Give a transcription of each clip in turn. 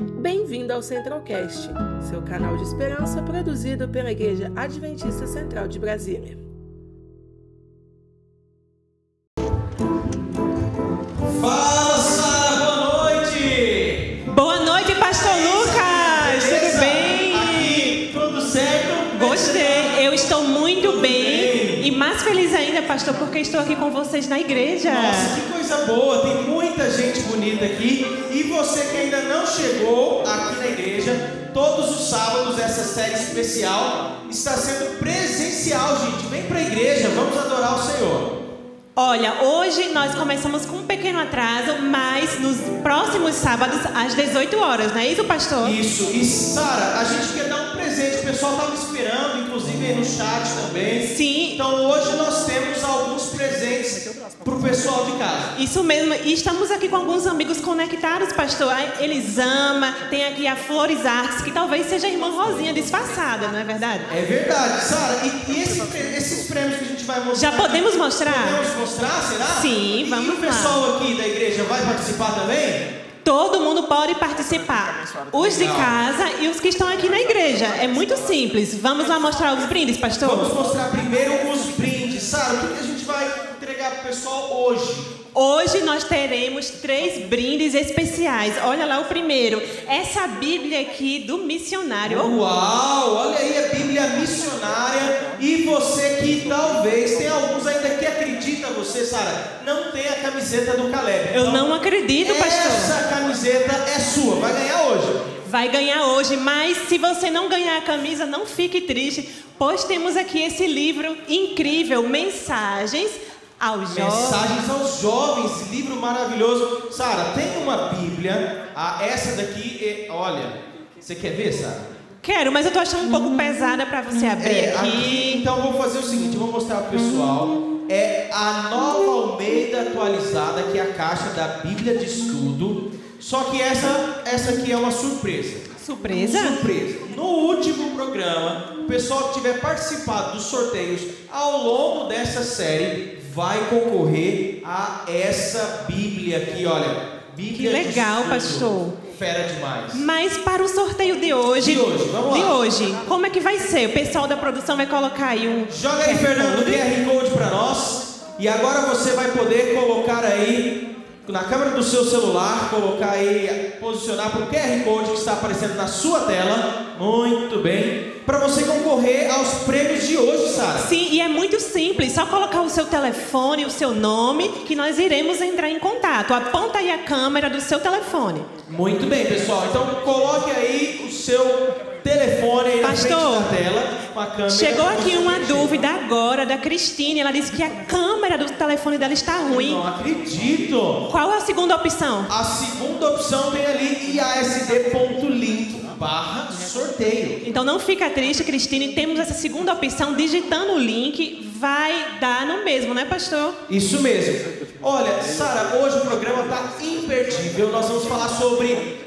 Bem-vindo ao Centralcast, seu canal de esperança produzido pela Igreja Adventista Central de Brasília. Pastor, porque estou aqui com vocês na igreja. Nossa, que coisa boa! Tem muita gente bonita aqui. E você que ainda não chegou aqui na igreja, todos os sábados essa série especial está sendo presencial, gente. Vem pra igreja, vamos adorar o Senhor. Olha, hoje nós começamos com um pequeno atraso, mas nos próximos sábados, às 18 horas, não é isso, pastor? Isso, e Sara, a gente quer pessoal estava esperando, inclusive aí no chat também. Sim. Então hoje nós temos alguns presentes para o pessoal de casa. Isso mesmo, e estamos aqui com alguns amigos conectados, pastor. A Elisama, tem aqui a Flores Artes, que talvez seja a irmã Rosinha disfarçada, não é verdade? É verdade, Sara. E, e esse esses prêmios que a gente vai mostrar. Já podemos mostrar? Podemos mostrar, será? Sim, vamos E o lá. pessoal aqui da igreja vai participar também? Todo mundo pode participar. Os de casa e os que estão aqui na igreja. É muito simples. Vamos lá mostrar os brindes, pastor? Vamos mostrar primeiro os brindes. Sara, o que, a gente vai entregar pro pessoal hoje? Hoje nós teremos três brindes especiais. Olha lá o primeiro. Essa Bíblia aqui do missionário. Uau, olha aí a Bíblia missionária. E você que talvez, tem alguns ainda que acredita, você, Sara, não tem a camiseta do Caleb. Eu Então, não acredito, pastor. Essa camiseta é sua, vai ganhar hoje. Vai ganhar hoje, mas se você não ganhar a camisa, não fique triste, pois temos aqui esse livro incrível, Mensagens aos Jovens. Mensagens aos jovens, esse livro maravilhoso. Sara, tem uma Bíblia. Ah, essa daqui, é, olha, você quer ver, Sara? Quero, mas eu tô achando um pouco pesada para você abrir É, aqui. aqui, então vou fazer o seguinte, eu vou mostrar pro pessoal. É a nova Almeida atualizada, que é a caixa da Bíblia de Estudo. Só que essa, essa aqui é uma surpresa. Surpresa? Surpresa. No último programa, o pessoal que tiver participado dos sorteios ao longo dessa série vai concorrer a essa Bíblia aqui, olha. Bíblia Que legal, pastor. Fera demais. Mas para o sorteio de hoje, De hoje, vamos lá. de hoje, como é que vai ser? O pessoal da produção vai colocar aí um Joga aí, Fernando, o QR Code para nós. E agora você vai poder colocar aí na câmera do seu celular, colocar aí, posicionar para o QR Code que está aparecendo na sua tela. Muito bem. Para você concorrer aos prêmios de hoje, Sara. Sim, e é muito simples, só colocar o seu telefone, o seu nome, que nós iremos entrar em contato. Aponta aí a câmera do seu telefone. Muito bem, pessoal. Então coloque aí o seu telefone aí Pastor, tela, com a câmera. Chegou aqui uma Você dúvida agora da Cristine. Ela disse que a câmera do telefone dela está ruim. Não acredito. Qual é a segunda opção? A segunda opção tem ali iasd.link barra sorteio. Então não fica triste, Cristine. Temos essa segunda opção. Digitando o link, vai dar no mesmo, né, pastor? Isso mesmo. Olha, Sara, hoje o programa está imperdível. Nós vamos falar sobre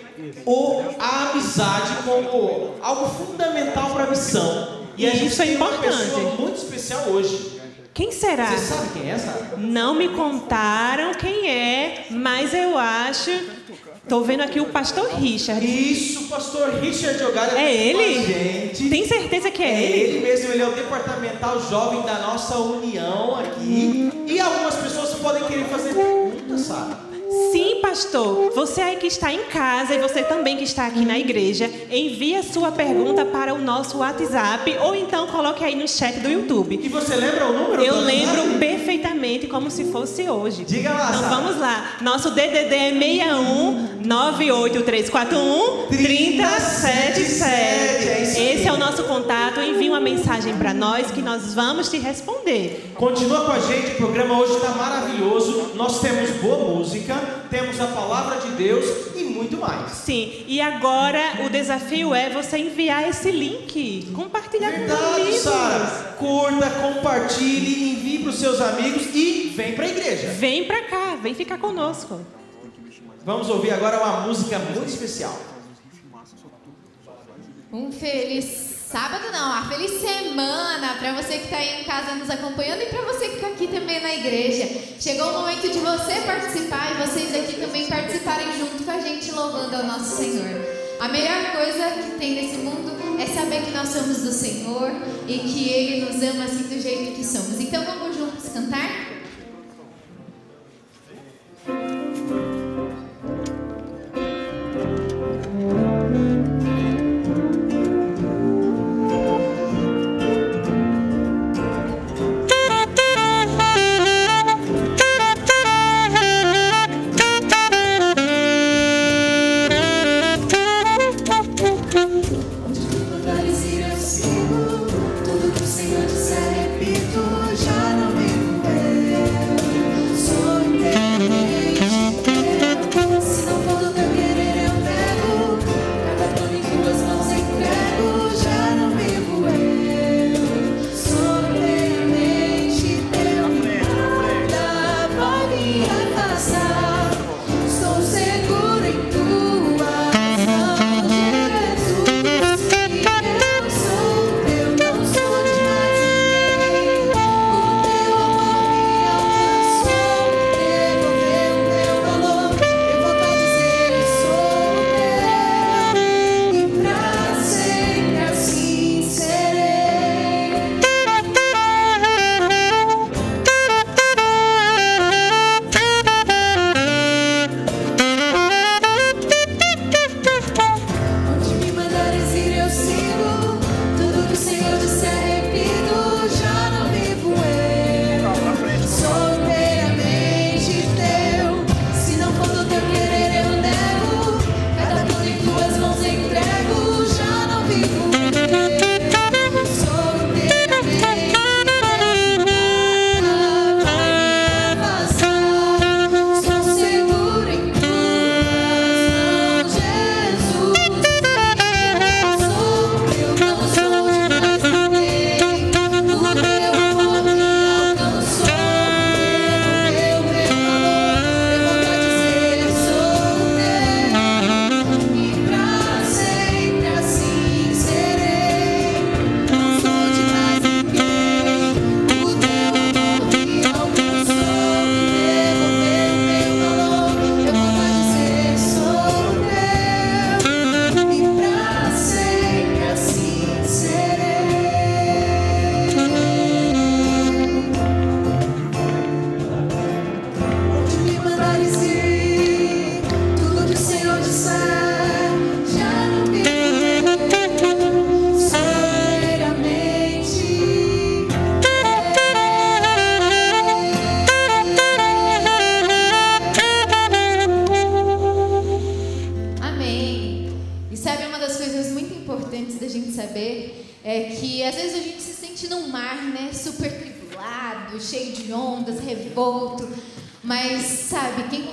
o, a amizade como algo fundamental para a missão. E a gente Isso é tem uma importante. pessoa muito especial hoje. Quem será? Você sabe quem é, Sara? Não me contaram quem é, mas eu acho. Tô vendo aqui o pastor Richard. Isso, pastor Richard Ogalha tá É ele? Tem certeza que é É ele? ele mesmo, ele é o departamental jovem da nossa união aqui. E algumas pessoas podem querer fazer perguntas, Sara. Sim, pastor. Você aí que está em casa e você também que está aqui na igreja, envie a sua pergunta para o nosso WhatsApp ou então coloque aí no chat do YouTube. E você lembra o número? Eu lembro WhatsApp? perfeitamente como se fosse hoje. Diga lá, Então Sara. vamos lá. Nosso DDD é 61 98341 3077. É. Esse é o nosso contato. Envie uma mensagem para nós que nós vamos te responder. Continua com a gente, o programa hoje está maravilhoso. Nós temos boa música, temos a palavra de Deus e muito mais. Sim, e agora o desafio é você enviar esse link, compartilhar com os Verdade, amigos. Sara. Curta, compartilhe, envie para os seus amigos e vem para a igreja. Vem pra cá, vem ficar conosco. Vamos ouvir agora uma música muito especial. Um feliz sábado não, uma feliz semana para você que está aí em casa nos acompanhando e para você que está aqui também na igreja. Chegou o momento de você participar e vocês aqui também participarem junto com a gente louvando ao nosso Senhor. A melhor coisa que tem nesse mundo é saber que nós somos do Senhor e que Ele nos ama assim do jeito que somos. Então vamos juntos cantar?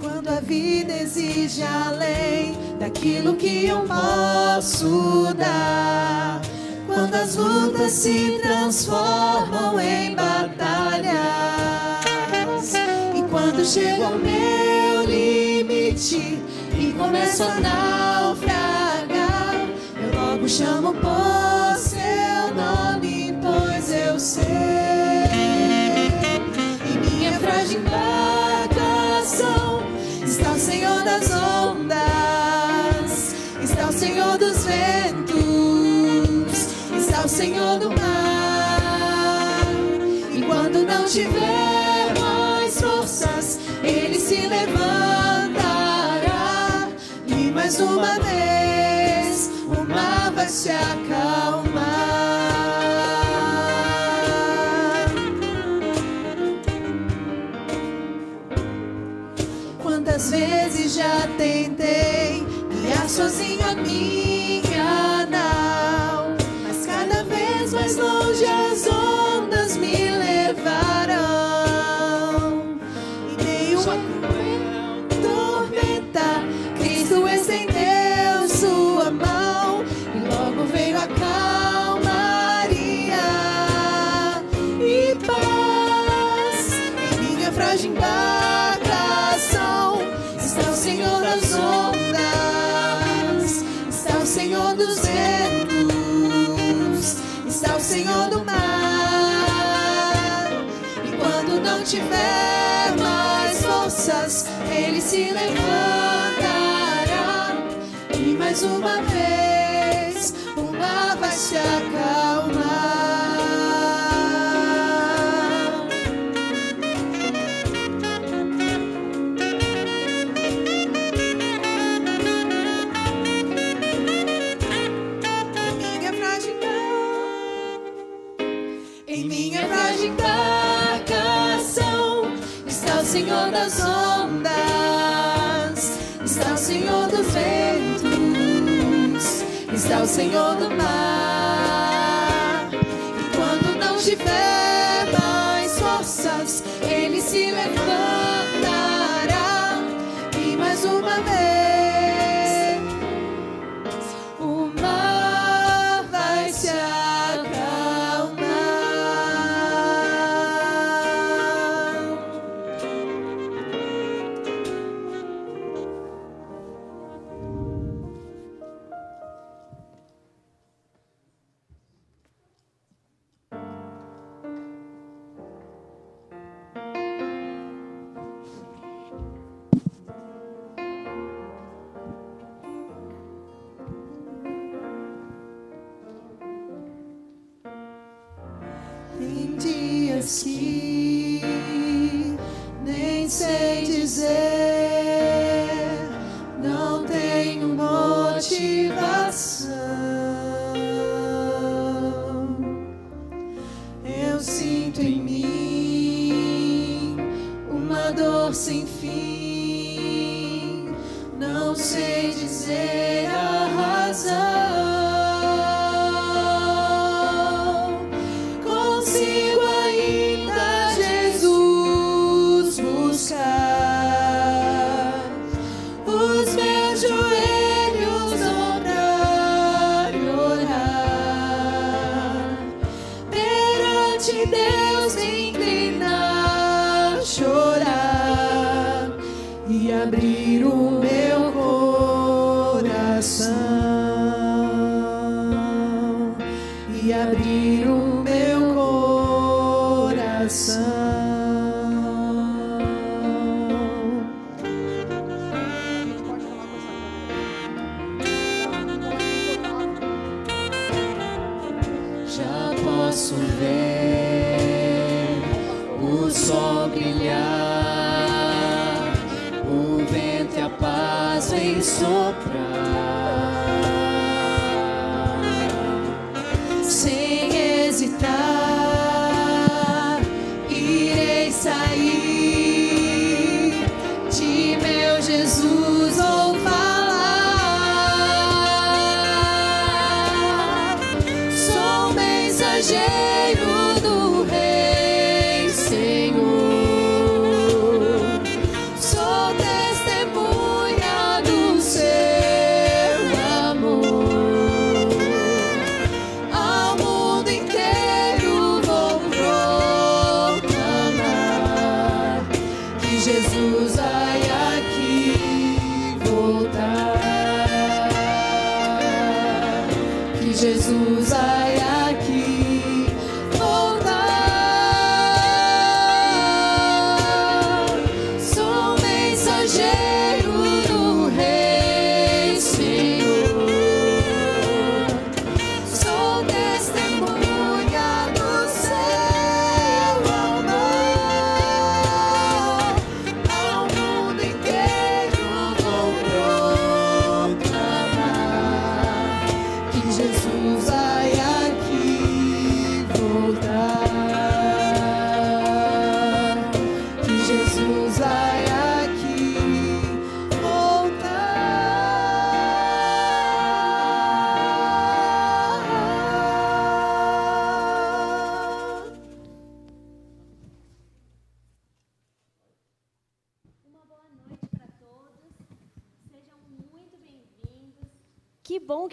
Quando a vida exige além daquilo que eu posso dar. Quando as lutas se transformam em batalhas, e quando chego ao meu limite e começo a naufragar, logo chamo por seu nome, pois eu sei. Em minha frágil embarcação está o Senhor das ondas está o Senhor dos ventos, está o Senhor do mar. E quando não tiver mais forças, ele se levantará. E mais uma vez, o se acalmar. Quantas vezes já tentei sozinho mais uma vez, o mar vai se acalmar. Senhor do mar. E quando não tiver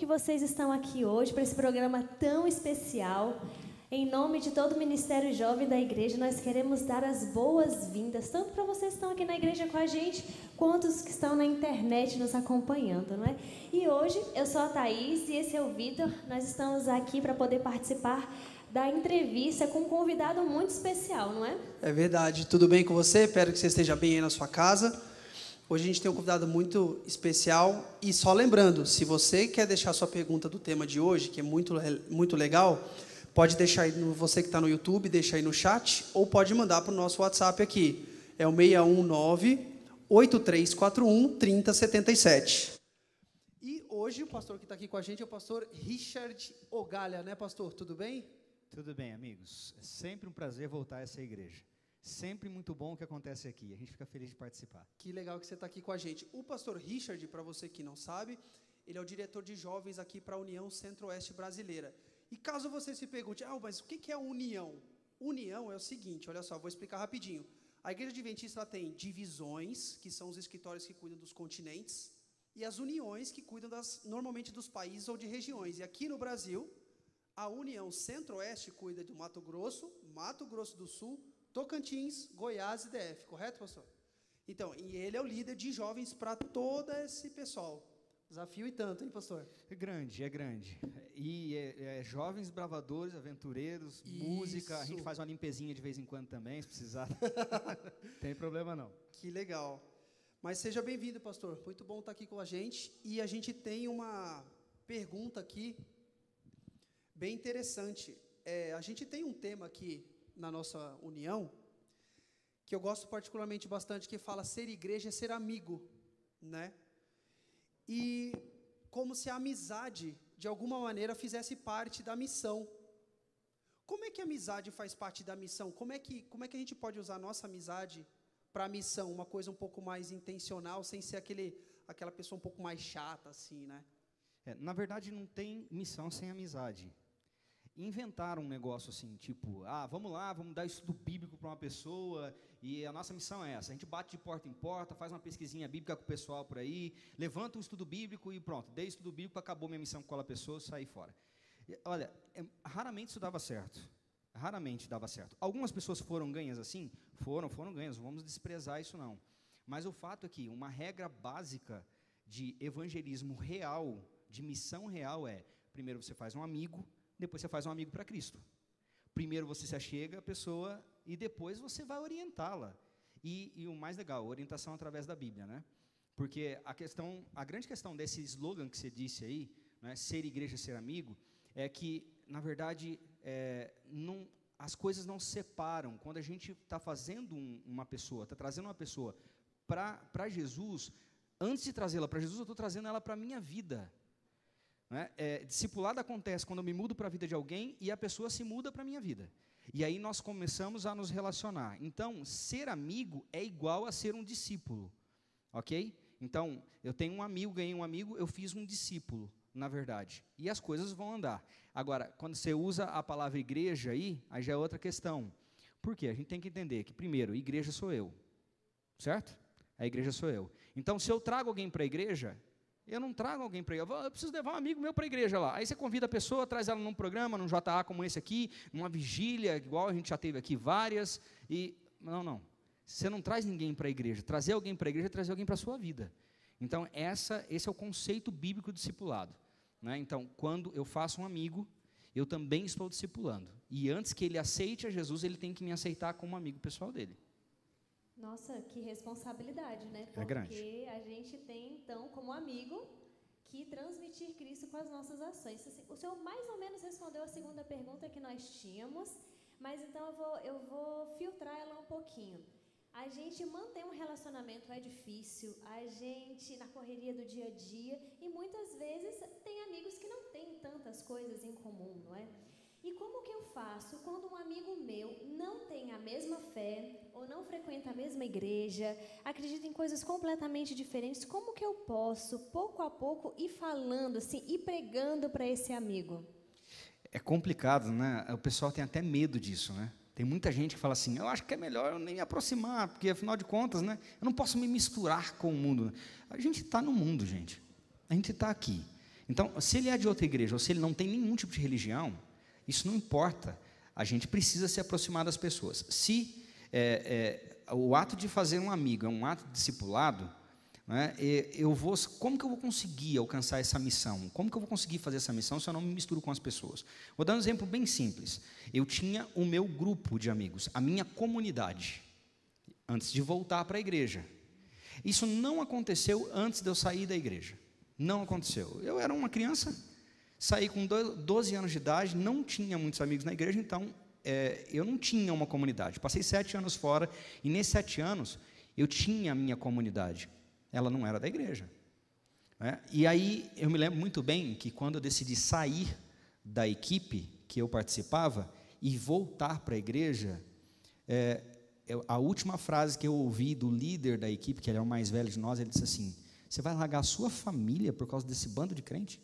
que vocês estão aqui hoje para esse programa tão especial. Em nome de todo o Ministério Jovem da Igreja, nós queremos dar as boas-vindas, tanto para vocês que estão aqui na igreja com a gente, quanto os que estão na internet nos acompanhando, não é? E hoje eu sou a Thaís e esse é o Vitor. Nós estamos aqui para poder participar da entrevista com um convidado muito especial, não é? É verdade. Tudo bem com você? Espero que você esteja bem aí na sua casa. Hoje a gente tem um convidado muito especial. E só lembrando, se você quer deixar sua pergunta do tema de hoje, que é muito, muito legal, pode deixar aí, no, você que está no YouTube, deixa aí no chat, ou pode mandar para o nosso WhatsApp aqui. É o 619 8341 3077. E hoje o pastor que está aqui com a gente é o pastor Richard Ogalha, né, pastor? Tudo bem? Tudo bem, amigos. É sempre um prazer voltar a essa igreja. Sempre muito bom o que acontece aqui. A gente fica feliz de participar. Que legal que você está aqui com a gente. O pastor Richard, para você que não sabe, ele é o diretor de jovens aqui para a União Centro-Oeste Brasileira. E caso você se pergunte, ah, mas o que é união? União é o seguinte, olha só, vou explicar rapidinho. A Igreja Adventista tem divisões, que são os escritórios que cuidam dos continentes, e as uniões que cuidam das, normalmente dos países ou de regiões. E aqui no Brasil, a União Centro-Oeste cuida do Mato Grosso, Mato Grosso do Sul, Tocantins, Goiás e DF, correto, pastor? Então, e ele é o líder de jovens para todo esse pessoal. Desafio e tanto, hein, pastor? É grande, é grande. E é, é jovens bravadores, aventureiros, Isso. música. A gente faz uma limpezinha de vez em quando também, se precisar. Tem problema não. Que legal. Mas seja bem-vindo, pastor. Muito bom estar aqui com a gente. E a gente tem uma pergunta aqui bem interessante. É, a gente tem um tema aqui na nossa união que eu gosto particularmente bastante, que fala ser igreja é ser amigo, né? e como se a amizade, de alguma maneira, fizesse parte da missão. Como é que a amizade faz parte da missão? Como é que, como é que a gente pode usar a nossa amizade para a missão, uma coisa um pouco mais intencional, sem ser aquele, aquela pessoa um pouco mais chata, assim, né? É, na verdade, não tem missão sem amizade inventaram um negócio assim, tipo, ah, vamos lá, vamos dar estudo bíblico para uma pessoa, e a nossa missão é essa, a gente bate de porta em porta, faz uma pesquisinha bíblica com o pessoal por aí, levanta um estudo bíblico e pronto, dei estudo bíblico, acabou minha missão com aquela pessoa, saí fora. E, olha, é, raramente isso dava certo, raramente dava certo. Algumas pessoas foram ganhas assim? Foram, foram ganhas, não vamos desprezar isso não. Mas o fato é que uma regra básica de evangelismo real, de missão real é, primeiro você faz um amigo, depois você faz um amigo para Cristo. Primeiro você se achega a pessoa e depois você vai orientá-la. E, e, o mais legal, orientação através da Bíblia, né? Porque a questão, a grande questão desse slogan que você disse aí, né, ser igreja, ser amigo, é que na verdade é, não, as coisas não se separam. Quando a gente está fazendo um, uma pessoa, está trazendo uma pessoa para Jesus, antes de trazê-la para Jesus, eu estou trazendo ela para a minha vida. Né? É, discipulado acontece quando eu me mudo para a vida de alguém e a pessoa se muda para a minha vida. E aí nós começamos a nos relacionar. Então, ser amigo é igual a ser um discípulo. Ok? Então, eu tenho um amigo, ganhei um amigo, eu fiz um discípulo, na verdade. E as coisas vão andar. Agora, quando você usa a palavra igreja aí, aí já é outra questão. Por quê? A gente tem que entender que, primeiro, igreja sou eu. Certo? A igreja sou eu. Então, se eu trago alguém para a igreja, eu não trago alguém para igreja. Eu preciso levar um amigo meu para a igreja lá. Aí você convida a pessoa, traz ela num programa, num JA como esse aqui, numa vigília, igual a gente já teve aqui várias. E não, não. Você não traz ninguém para a igreja. Trazer alguém para a igreja é trazer alguém para a sua vida. Então, essa, esse é o conceito bíblico do discipulado. Né? Então, quando eu faço um amigo, eu também estou discipulando. E antes que ele aceite a Jesus, ele tem que me aceitar como amigo pessoal dele. Nossa, que responsabilidade, né? Porque é grande. a gente tem, então, como amigo, que transmitir Cristo com as nossas ações. Assim, o senhor mais ou menos respondeu a segunda pergunta que nós tínhamos, mas então eu vou, eu vou filtrar ela um pouquinho. A gente manter um relacionamento é difícil, a gente na correria do dia a dia, e muitas vezes tem amigos que não têm tantas coisas em comum, não é? E como que eu faço quando um amigo meu não tem a mesma fé ou não frequenta a mesma igreja, acredita em coisas completamente diferentes? Como que eu posso, pouco a pouco, ir falando assim, pregando para esse amigo? É complicado, né? O pessoal tem até medo disso, né? Tem muita gente que fala assim: eu acho que é melhor eu nem me aproximar, porque afinal de contas, né? Eu não posso me misturar com o mundo. A gente está no mundo, gente. A gente está aqui. Então, se ele é de outra igreja ou se ele não tem nenhum tipo de religião, isso não importa. A gente precisa se aproximar das pessoas. Se é, é, o ato de fazer um amigo é um ato discipulado, né, eu vou, como que eu vou conseguir alcançar essa missão? Como que eu vou conseguir fazer essa missão se eu não me misturo com as pessoas? Vou dar um exemplo bem simples. Eu tinha o meu grupo de amigos, a minha comunidade, antes de voltar para a igreja. Isso não aconteceu antes de eu sair da igreja. Não aconteceu. Eu era uma criança, saí com 12 anos de idade, não tinha muitos amigos na igreja, então é, eu não tinha uma comunidade. Passei sete anos fora, e nesses sete anos eu tinha a minha comunidade. Ela não era da igreja. Né? E aí eu me lembro muito bem que quando eu decidi sair da equipe que eu participava e voltar para a igreja, é, eu, a última frase que eu ouvi do líder da equipe, que ele é o mais velho de nós, ele disse assim: Você vai largar a sua família por causa desse bando de crente?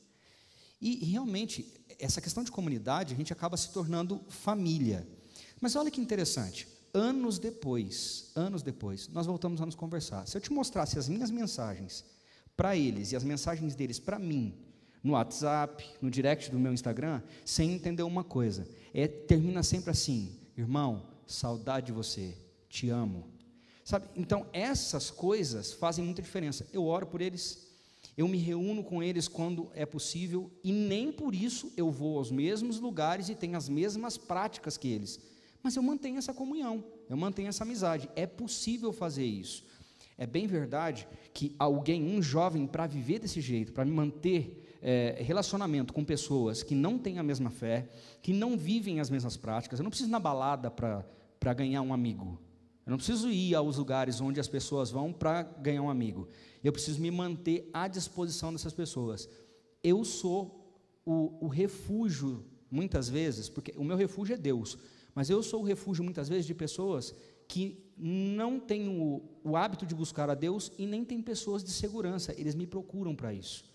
E realmente, essa questão de comunidade, a gente acaba se tornando família. Mas olha que interessante, anos depois, anos depois, nós voltamos a nos conversar. Se eu te mostrasse as minhas mensagens para eles e as mensagens deles para mim, no WhatsApp, no direct do meu Instagram, sem entender uma coisa, é termina sempre assim: irmão, saudade de você, te amo. Sabe? Então, essas coisas fazem muita diferença. Eu oro por eles, eu me reúno com eles quando é possível e nem por isso eu vou aos mesmos lugares e tenho as mesmas práticas que eles. Mas eu mantenho essa comunhão, eu mantenho essa amizade. É possível fazer isso. É bem verdade que alguém, um jovem, para viver desse jeito, para manter é, relacionamento com pessoas que não têm a mesma fé, que não vivem as mesmas práticas, eu não preciso ir na balada para ganhar um amigo. Eu não preciso ir aos lugares onde as pessoas vão para ganhar um amigo. Eu preciso me manter à disposição dessas pessoas. Eu sou o, o refúgio, muitas vezes, porque o meu refúgio é Deus, mas eu sou o refúgio, muitas vezes, de pessoas que não têm o, o hábito de buscar a Deus e nem têm pessoas de segurança, eles me procuram para isso.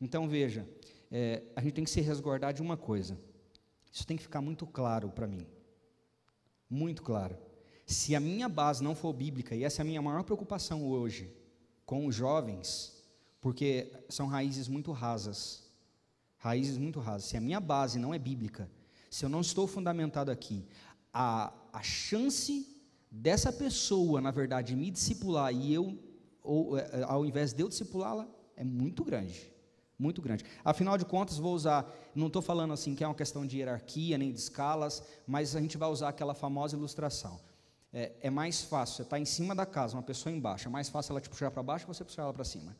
Então, veja, é, a gente tem que se resguardar de uma coisa, isso tem que ficar muito claro para mim, muito claro. Se a minha base não for bíblica, e essa é a minha maior preocupação hoje com os jovens, porque são raízes muito rasas. Raízes muito rasas. Se a minha base não é bíblica, se eu não estou fundamentado aqui, a, a chance dessa pessoa, na verdade, me discipular e eu, ou, é, ao invés de eu discipulá-la, é muito grande. Muito grande. Afinal de contas, vou usar, não estou falando assim que é uma questão de hierarquia nem de escalas, mas a gente vai usar aquela famosa ilustração. É, é mais fácil, você está em cima da casa, uma pessoa embaixo, é mais fácil ela te puxar para baixo que você puxar ela para cima.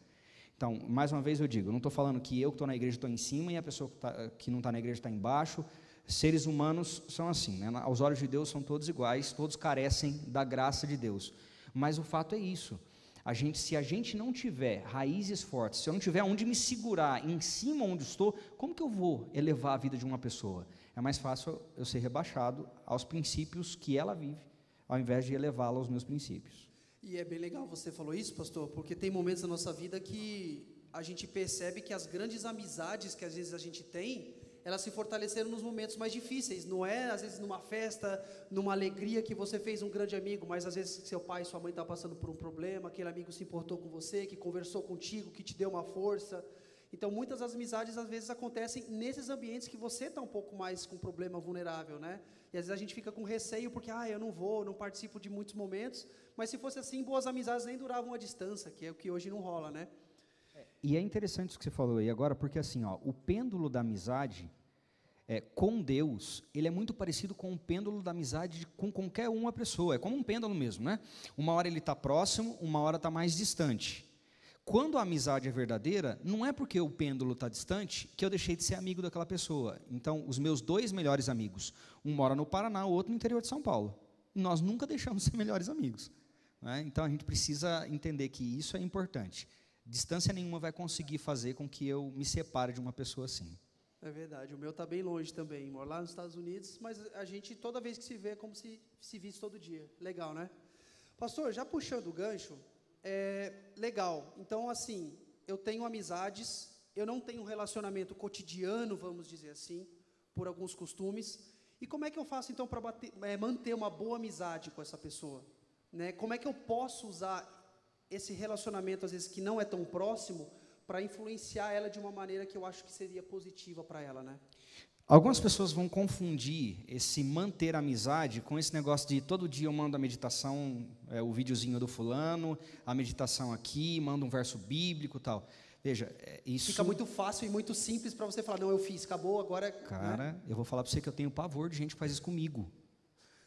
Então, mais uma vez eu digo, não estou falando que eu que estou na igreja estou em cima e a pessoa que, tá, que não está na igreja está embaixo. Seres humanos são assim, né? aos olhos de Deus são todos iguais, todos carecem da graça de Deus. Mas o fato é isso. A gente, se a gente não tiver raízes fortes, se eu não tiver onde me segurar em cima onde estou, como que eu vou elevar a vida de uma pessoa? É mais fácil eu ser rebaixado aos princípios que ela vive ao invés de elevá-la aos meus princípios. E é bem legal você falou isso, pastor, porque tem momentos da nossa vida que a gente percebe que as grandes amizades que às vezes a gente tem, elas se fortaleceram nos momentos mais difíceis. Não é às vezes numa festa, numa alegria que você fez um grande amigo, mas às vezes seu pai, sua mãe está passando por um problema, aquele amigo se importou com você, que conversou contigo, que te deu uma força. Então, muitas das amizades às vezes acontecem nesses ambientes que você está um pouco mais com problema vulnerável, né? E às vezes a gente fica com receio porque, ah, eu não vou, não participo de muitos momentos. Mas se fosse assim, boas amizades nem duravam a distância, que é o que hoje não rola, né? E é interessante isso que você falou aí agora, porque assim, ó, o pêndulo da amizade é, com Deus, ele é muito parecido com o pêndulo da amizade com qualquer uma pessoa. É como um pêndulo mesmo, né? Uma hora ele está próximo, uma hora está mais distante. Quando a amizade é verdadeira, não é porque o pêndulo está distante que eu deixei de ser amigo daquela pessoa. Então, os meus dois melhores amigos, um mora no Paraná, o outro no interior de São Paulo. Nós nunca deixamos de ser melhores amigos. Né? Então, a gente precisa entender que isso é importante. Distância nenhuma vai conseguir fazer com que eu me separe de uma pessoa assim. É verdade, o meu está bem longe também. Moro lá nos Estados Unidos, mas a gente, toda vez que se vê, é como se se visse todo dia. Legal, né? Pastor, já puxando o gancho, é, legal. Então, assim, eu tenho amizades, eu não tenho um relacionamento cotidiano, vamos dizer assim, por alguns costumes. E como é que eu faço então para é, manter uma boa amizade com essa pessoa? Né? Como é que eu posso usar esse relacionamento, às vezes que não é tão próximo, para influenciar ela de uma maneira que eu acho que seria positiva para ela, né? Algumas pessoas vão confundir esse manter amizade com esse negócio de todo dia eu mando a meditação, é, o videozinho do fulano, a meditação aqui, mando um verso bíblico e tal. Veja, é, isso. Fica muito fácil e muito simples para você falar, não, eu fiz, acabou, agora. né? Cara, eu vou falar para você que eu tenho pavor de gente que faz isso comigo.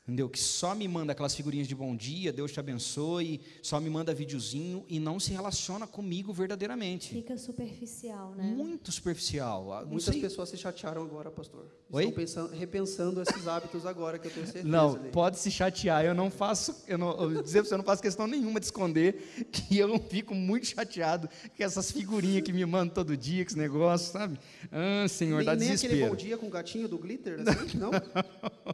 Entendeu? Que só me manda aquelas figurinhas de bom dia, Deus te abençoe, só me manda videozinho e não se relaciona comigo verdadeiramente. Fica superficial, né? Muito superficial. Ah, não Muitas sei- pessoas se chatearam agora, pastor. Oi? Estão pensando, repensando esses hábitos agora, que eu tenho certeza. Não, dele. pode se chatear. Eu não faço, eu não, eu dizer pra você, eu não faço questão nenhuma de esconder que eu fico muito chateado com essas figurinhas que me mandam todo dia, com esse negócio, sabe? Ah, Senhor, nem, dá nem aquele bom desespero. dia com o gatinho do glitter, assim? não?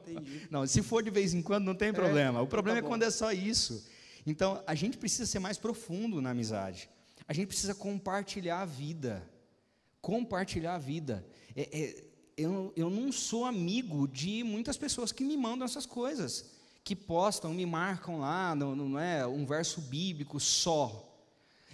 Entendi. Não, se for de vez em quando, não tem problema. O problema tá é quando é só isso. Então, a gente precisa ser mais profundo na amizade. A gente precisa compartilhar a vida. Compartilhar a vida. É- é- eu, eu não sou amigo de muitas pessoas que me mandam essas coisas, que postam, me marcam lá, não, não é um verso bíblico só.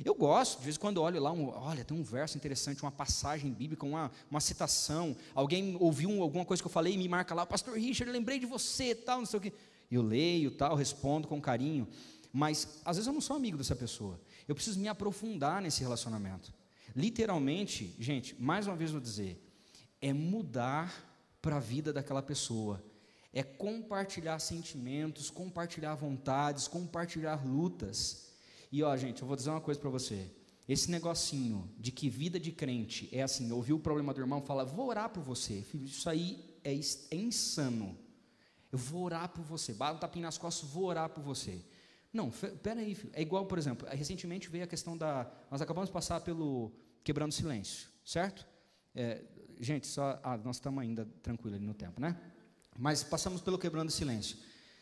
Eu gosto, de vez em quando olho lá, um, olha, tem um verso interessante, uma passagem bíblica, uma, uma citação. Alguém ouviu um- alguma coisa que eu falei e me marca lá, Pastor Richard, lembrei de você, tal, não sei o quê. Eu leio, tal, respondo com carinho. Mas às vezes eu não sou amigo dessa pessoa. Eu preciso me aprofundar nesse relacionamento. Literalmente, gente, mais uma vez vou dizer, é mudar para a vida daquela pessoa. É compartilhar sentimentos, compartilhar vontades, compartilhar lutas. E ó, gente, eu vou dizer uma coisa para você. Esse negocinho de que vida de crente é assim, ouviu o problema do irmão, fala, vou orar por você. Filho, isso aí é, é insano. Eu vou orar por você. Bata um tapinha nas costas, vou orar por você. Não, fe- peraí, filho. É igual, por exemplo, recentemente veio a questão da. Nós acabamos de passar pelo Quebrando Silêncio, certo? É, gente, só. Ah, nós estamos ainda tranquilo ali no tempo, né? Mas passamos pelo Quebrando Silêncio.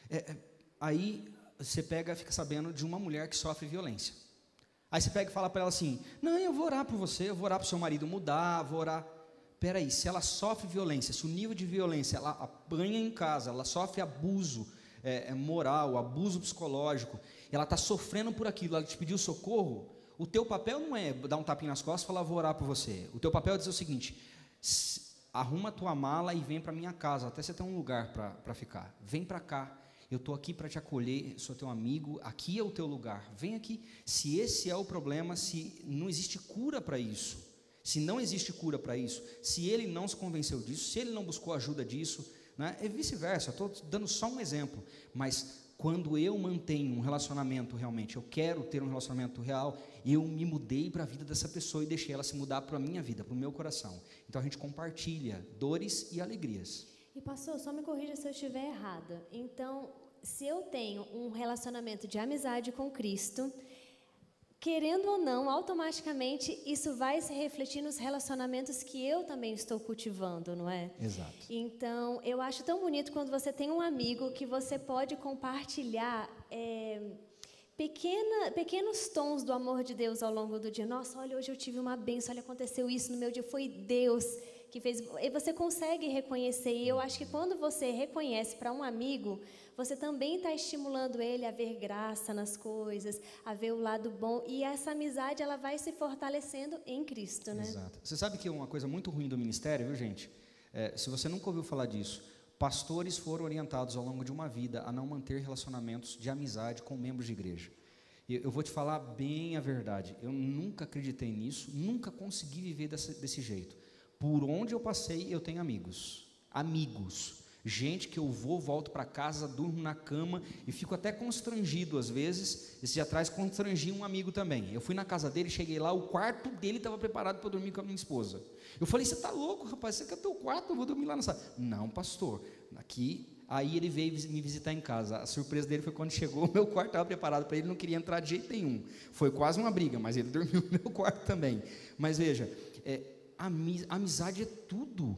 É, é, aí você pega, fica sabendo de uma mulher que sofre violência. Aí você pega e fala para ela assim: Não, eu vou orar por você, eu vou orar para o seu marido mudar, vou orar. Peraí, se ela sofre violência, se o nível de violência ela apanha em casa, ela sofre abuso é, é, moral, abuso psicológico, ela está sofrendo por aquilo, ela te pediu socorro, o teu papel não é dar um tapinha nas costas e falar, vou orar por você. O teu papel é dizer o seguinte: "S- arruma tua mala e vem para minha casa, até você ter um lugar para ficar. Vem para cá. Eu estou aqui para te acolher, sou teu amigo, aqui é o teu lugar. Vem aqui. Se esse é o problema, se não existe cura para isso, se não existe cura para isso, se ele não se convenceu disso, se ele não buscou ajuda disso, né, é vice-versa. Estou dando só um exemplo, mas quando eu mantenho um relacionamento realmente, eu quero ter um relacionamento real, eu me mudei para a vida dessa pessoa e deixei ela se mudar para a minha vida, para o meu coração. Então a gente compartilha dores e alegrias. E pastor, só me corrija se eu estiver errada. Então, se eu tenho um relacionamento de amizade com Cristo, querendo ou não, automaticamente isso vai se refletir nos relacionamentos que eu também estou cultivando, não é? Exato. Então, eu acho tão bonito quando você tem um amigo que você pode compartilhar é, pequena, pequenos tons do amor de Deus ao longo do dia. Nossa, olha, hoje eu tive uma benção, olha, aconteceu isso no meu dia, foi Deus que fez. E você consegue reconhecer. E eu acho que quando você reconhece para um amigo, você também está estimulando ele a ver graça nas coisas, a ver o lado bom. E essa amizade, ela vai se fortalecendo em Cristo, né? Exato. Você sabe que uma coisa muito ruim do ministério, viu, gente? É, se você nunca ouviu falar disso, pastores foram orientados ao longo de uma vida a não manter relacionamentos de amizade com membros de igreja. Eu vou te falar bem a verdade. Eu nunca acreditei nisso, nunca consegui viver desse, desse jeito. Por onde eu passei, eu tenho amigos. Amigos. Gente que eu vou, volto para casa, durmo na cama e fico até constrangido às vezes. Esse dia atrás constrangi um amigo também. Eu fui na casa dele, cheguei lá, o quarto dele estava preparado para dormir com a minha esposa. Eu falei: Você está louco, rapaz? Você quer teu quarto? Eu vou dormir lá na sala. Não, pastor. Aqui. Aí ele veio me visitar em casa. A surpresa dele foi quando chegou, o meu quarto estava preparado para ele, não queria entrar de jeito nenhum. Foi quase uma briga, mas ele dormiu no meu quarto também. Mas veja, é, ami- amizade é tudo.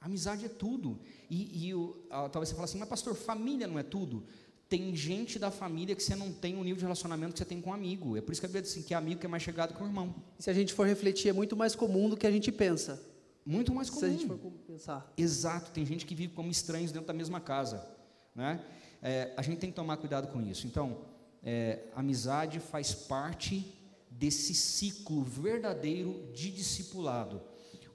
Amizade é tudo. E, e o- ah, talvez você fale assim, mas pastor, família não é tudo? Tem gente da família que você não tem o nível de relacionamento que você tem com um amigo. É por isso que a Bíblia diz assim, que é amigo que é mais chegado que o irmão. Se a gente for refletir, é muito mais comum do que a gente pensa. Muito mais Se a gente comum. for pensar. Exato, tem gente que vive como estranhos dentro da mesma casa. Né? É, a gente tem que tomar cuidado com isso. Então, é, amizade faz parte desse ciclo verdadeiro de discipulado.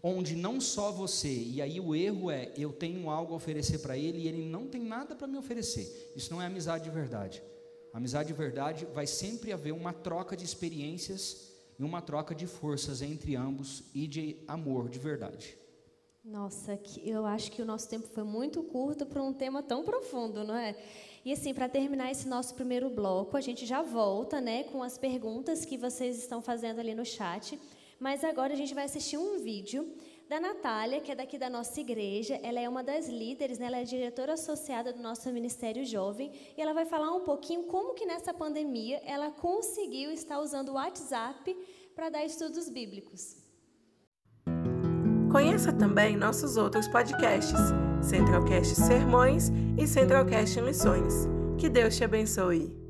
onde não só você, e aí o erro é eu tenho algo a oferecer para ele e ele não tem nada para me oferecer. Isso não é amizade de verdade. Amizade de verdade vai sempre haver uma troca de experiências e uma troca de forças entre ambos e de amor de verdade. Nossa, eu acho que o nosso tempo foi muito curto para um tema tão profundo, não é? E assim, para terminar esse nosso primeiro bloco, a gente já volta, né, com as perguntas que vocês estão fazendo ali no chat. Mas agora a gente vai assistir um vídeo da Natália, que é daqui da nossa igreja. Ela é uma das líderes, né? ela é diretora associada do nosso Ministério Jovem. E ela vai falar um pouquinho como que nessa pandemia ela conseguiu estar usando o WhatsApp para dar estudos bíblicos. Conheça também nossos outros podcasts, Centralcast Sermões e Centralcast Missões. Que Deus te abençoe.